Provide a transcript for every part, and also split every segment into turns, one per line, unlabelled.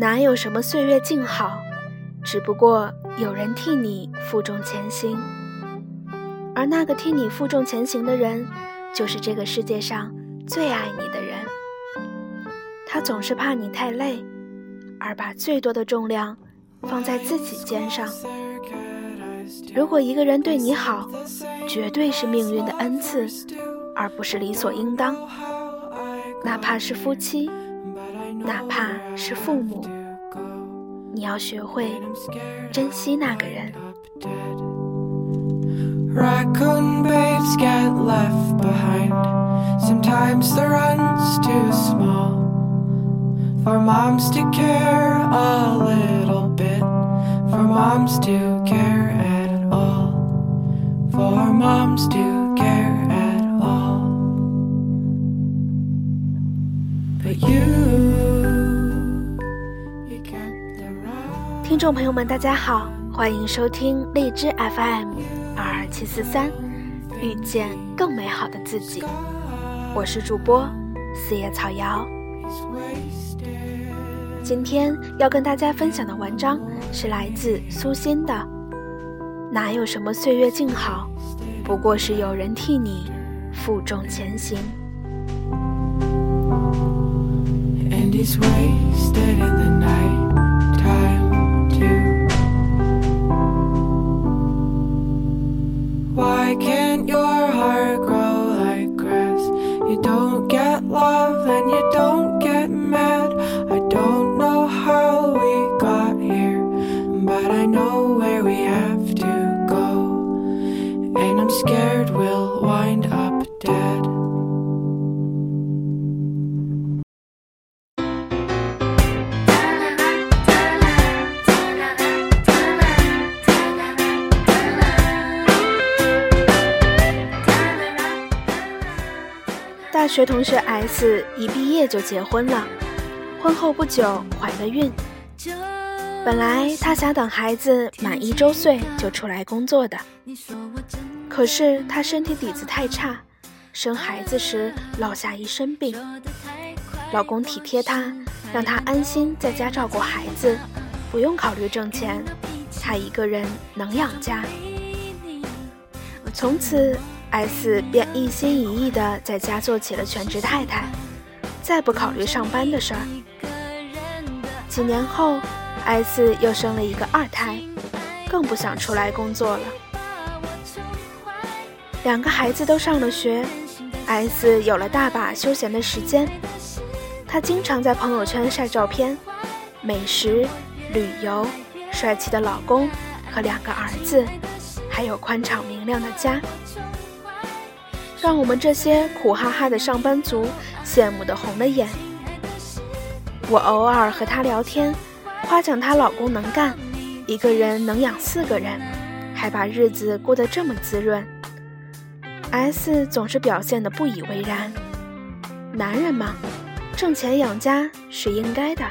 哪有什么岁月静好，只不过有人替你负重前行。而那个替你负重前行的人，就是这个世界上最爱你的人。他总是怕你太累，而把最多的重量放在自己肩上。如果一个人对你好，绝对是命运的恩赐，而不是理所应当。哪怕是夫妻，哪怕是父母，你要学会珍惜那个人。
Raccoon babes get left behind. Sometimes the run's too small for moms to care a little bit, for moms to care at all, for moms to
听众朋友们，大家好，欢迎收听荔枝 FM。二二七四三，遇见更美好的自己。我是主播四叶草瑶。今天要跟大家分享的文章是来自苏欣的《哪有什么岁月静好，不过是有人替你负重前行》。
Why can't your
学同学 S 一毕业就结婚了，婚后不久怀了孕。本来她想等孩子满一周岁就出来工作的，可是她身体底子太差，生孩子时落下一身病。老公体贴她，让她安心在家照顾孩子，不用考虑挣钱，她一个人能养家。从此。S 便一心一意地在家做起了全职太太，再不考虑上班的事儿。几年后，S 又生了一个二胎，更不想出来工作了。两个孩子都上了学，S 有了大把休闲的时间。她经常在朋友圈晒照片，美食、旅游、帅气的老公和两个儿子，还有宽敞明亮的家。让我们这些苦哈哈的上班族羡慕的红了眼。我偶尔和她聊天，夸奖她老公能干，一个人能养四个人，还把日子过得这么滋润。S 总是表现得不以为然。男人嘛，挣钱养家是应该的。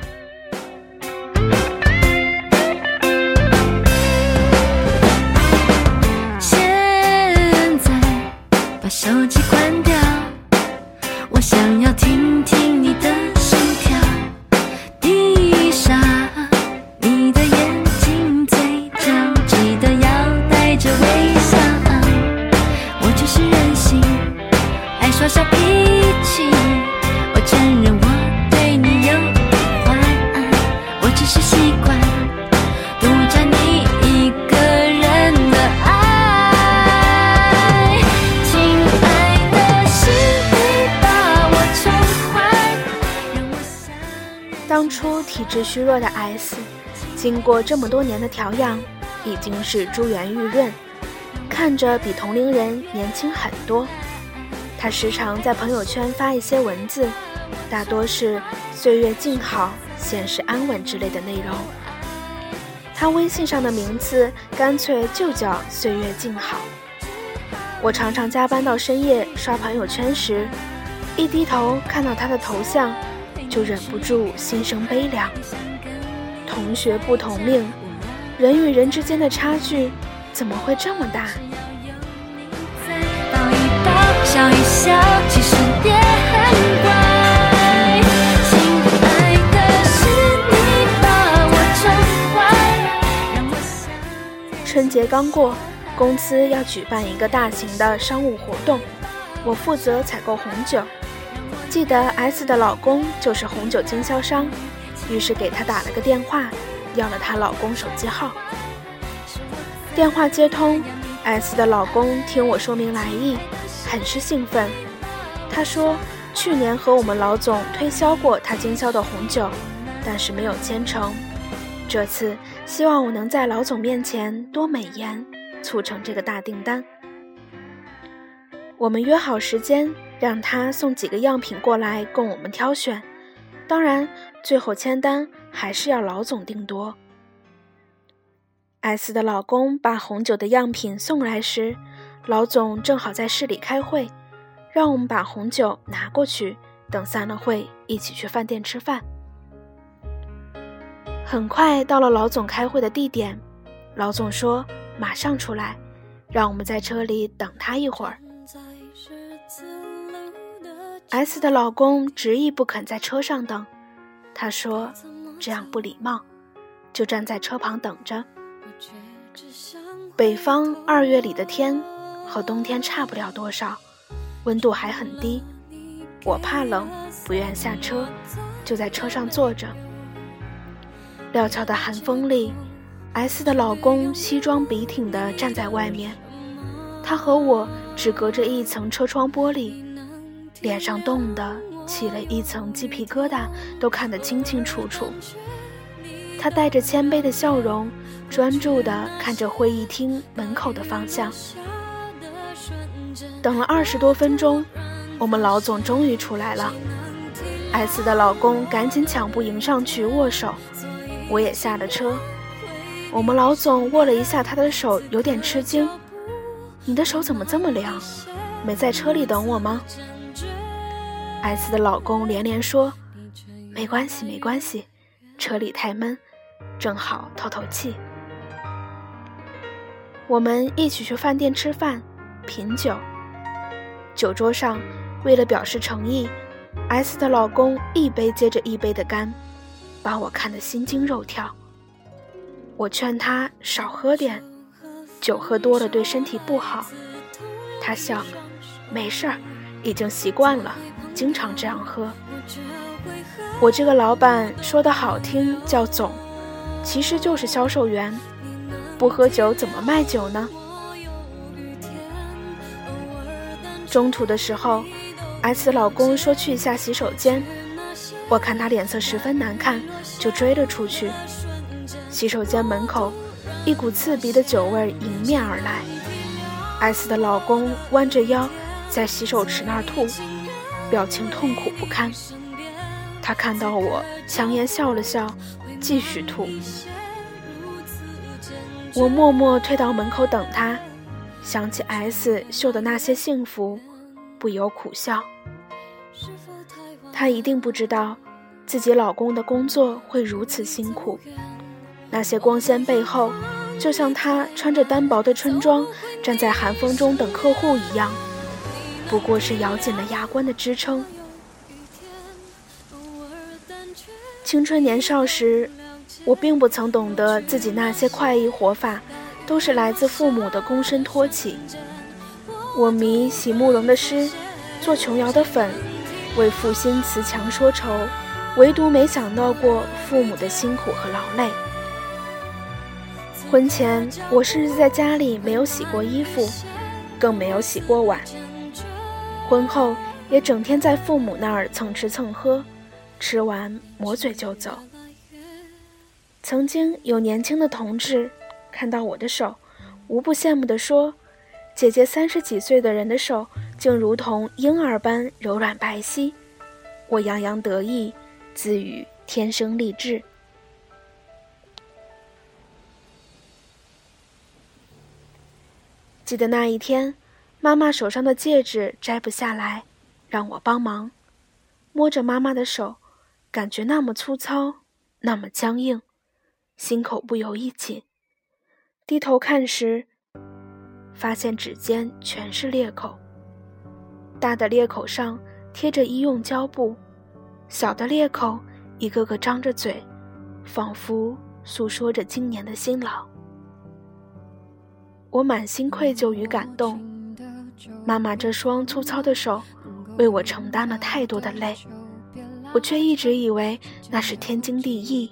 爱耍小脾气。我承认我对你有点坏，我只是习惯。
当初体质虚弱的 S，经过这么多年的调养，已经是珠圆玉润，看着比同龄人年轻很多。他时常在朋友圈发一些文字，大多是“岁月静好，现实安稳”之类的内容。他微信上的名字干脆就叫“岁月静好”。我常常加班到深夜刷朋友圈时，一低头看到他的头像。就忍不住心生悲凉。同学不同命，人与人之间的差距怎么会这么大？春节刚过，公司要举办一个大型的商务活动，我负责采购红酒。记得 S 的老公就是红酒经销商，于是给他打了个电话，要了她老公手机号。电话接通，S 的老公听我说明来意，很是兴奋。他说，去年和我们老总推销过他经销的红酒，但是没有签成。这次希望我能在老总面前多美言，促成这个大订单。我们约好时间，让他送几个样品过来供我们挑选。当然，最后签单还是要老总定夺。S 的老公把红酒的样品送来时，老总正好在市里开会，让我们把红酒拿过去，等散了会一起去饭店吃饭。很快到了老总开会的地点，老总说马上出来，让我们在车里等他一会儿。S 的老公执意不肯在车上等，他说这样不礼貌，就站在车旁等着。北方二月里的天和冬天差不了多少，温度还很低，我怕冷，不愿下车，就在车上坐着。料峭的寒风里，S 的老公西装笔挺地站在外面，他和我只隔着一层车窗玻璃，脸上冻得起了一层鸡皮疙瘩，都看得清清楚楚。他带着谦卑的笑容，专注地看着会议厅门口的方向。等了二十多分钟，我们老总终于出来了。S 的老公赶紧抢步迎上去握手。我也下了车，我们老总握了一下他的手，有点吃惊：“你的手怎么这么凉？没在车里等我吗？”S 的老公连连说：“没关系，没关系，车里太闷，正好透透气。”我们一起去饭店吃饭、品酒。酒桌上，为了表示诚意，S 的老公一杯接着一杯的干。把我看得心惊肉跳。我劝他少喝点，酒喝多了对身体不好。他笑，没事儿，已经习惯了，经常这样喝。我这个老板说的好听叫总，其实就是销售员，不喝酒怎么卖酒呢？中途的时候，S 老公说去一下洗手间。我看他脸色十分难看，就追了出去。洗手间门口，一股刺鼻的酒味迎面而来。S 的老公弯着腰在洗手池那儿吐，表情痛苦不堪。他看到我，强颜笑了笑，继续吐。我默默退到门口等他，想起 S 秀的那些幸福，不由苦笑。她一定不知道，自己老公的工作会如此辛苦。那些光鲜背后，就像她穿着单薄的春装，站在寒风中等客户一样，不过是咬紧了牙关的支撑。青春年少时，我并不曾懂得自己那些快意活法，都是来自父母的躬身托起。我迷席慕容的诗，做琼瑶的粉。为父心辞强说愁，唯独没想到过父母的辛苦和劳累。婚前，我甚至在家里没有洗过衣服，更没有洗过碗。婚后，也整天在父母那儿蹭吃蹭喝，吃完抹嘴就走。曾经有年轻的同志看到我的手，无不羡慕地说：“姐姐三十几岁的人的手。”竟如同婴儿般柔软白皙，我洋洋得意，自语天生丽质。记得那一天，妈妈手上的戒指摘不下来，让我帮忙，摸着妈妈的手，感觉那么粗糙，那么僵硬，心口不由一紧。低头看时，发现指尖全是裂口。大的裂口上贴着医用胶布，小的裂口一个个张着嘴，仿佛诉说着今年的辛劳。我满心愧疚与感动。妈妈这双粗糙的手，为我承担了太多的累，我却一直以为那是天经地义。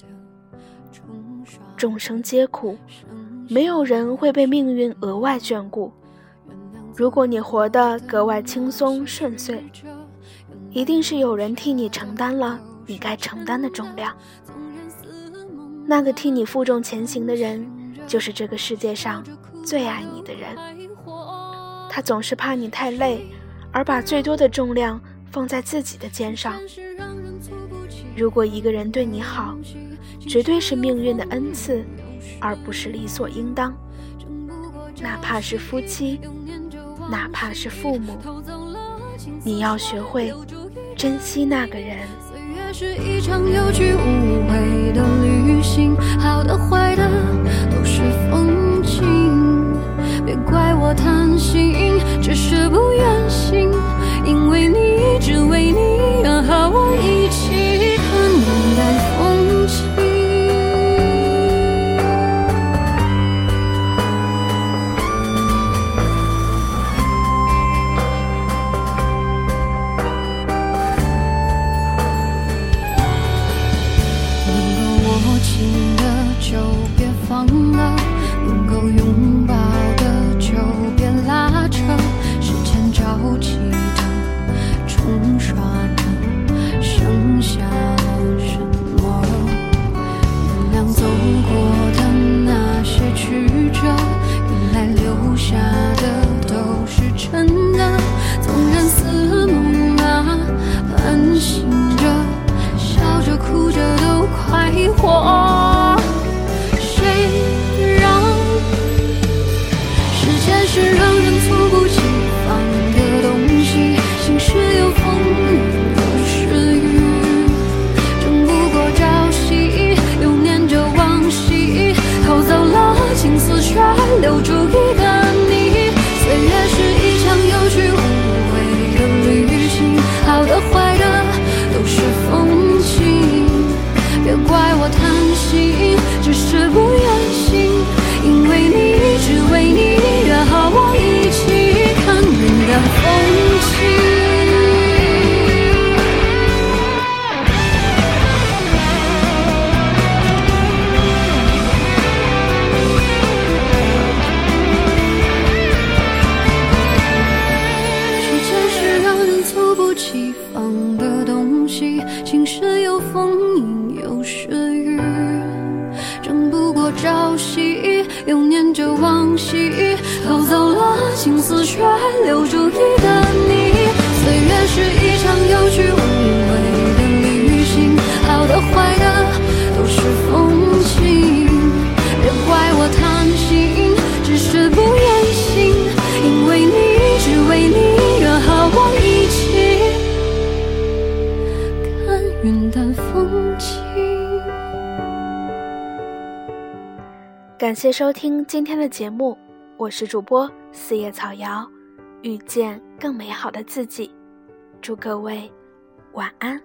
众生皆苦，没有人会被命运额外眷顾。如果你活得格外轻松顺遂，一定是有人替你承担了你该承担的重量。那个替你负重前行的人，就是这个世界上最爱你的人。他总是怕你太累，而把最多的重量放在自己的肩上。如果一个人对你好，绝对是命运的恩赐，而不是理所应当。哪怕是夫妻，哪怕是父母，你要学会珍惜那个人。
岁月是一场有去无回的旅行，好的坏的都是风景。别怪我贪心，只是不愿醒，因为你只为你愿和我一朝夕，又念着往昔，偷走了青丝，却留住一个你。岁月是一场有去无回的旅行，好的坏的都是风景。别怪我贪心，只是不愿醒，因为你只为你愿和我一起看云淡风轻。
感谢收听今天的节目，我是主播四叶草瑶，遇见更美好的自己，祝各位晚安。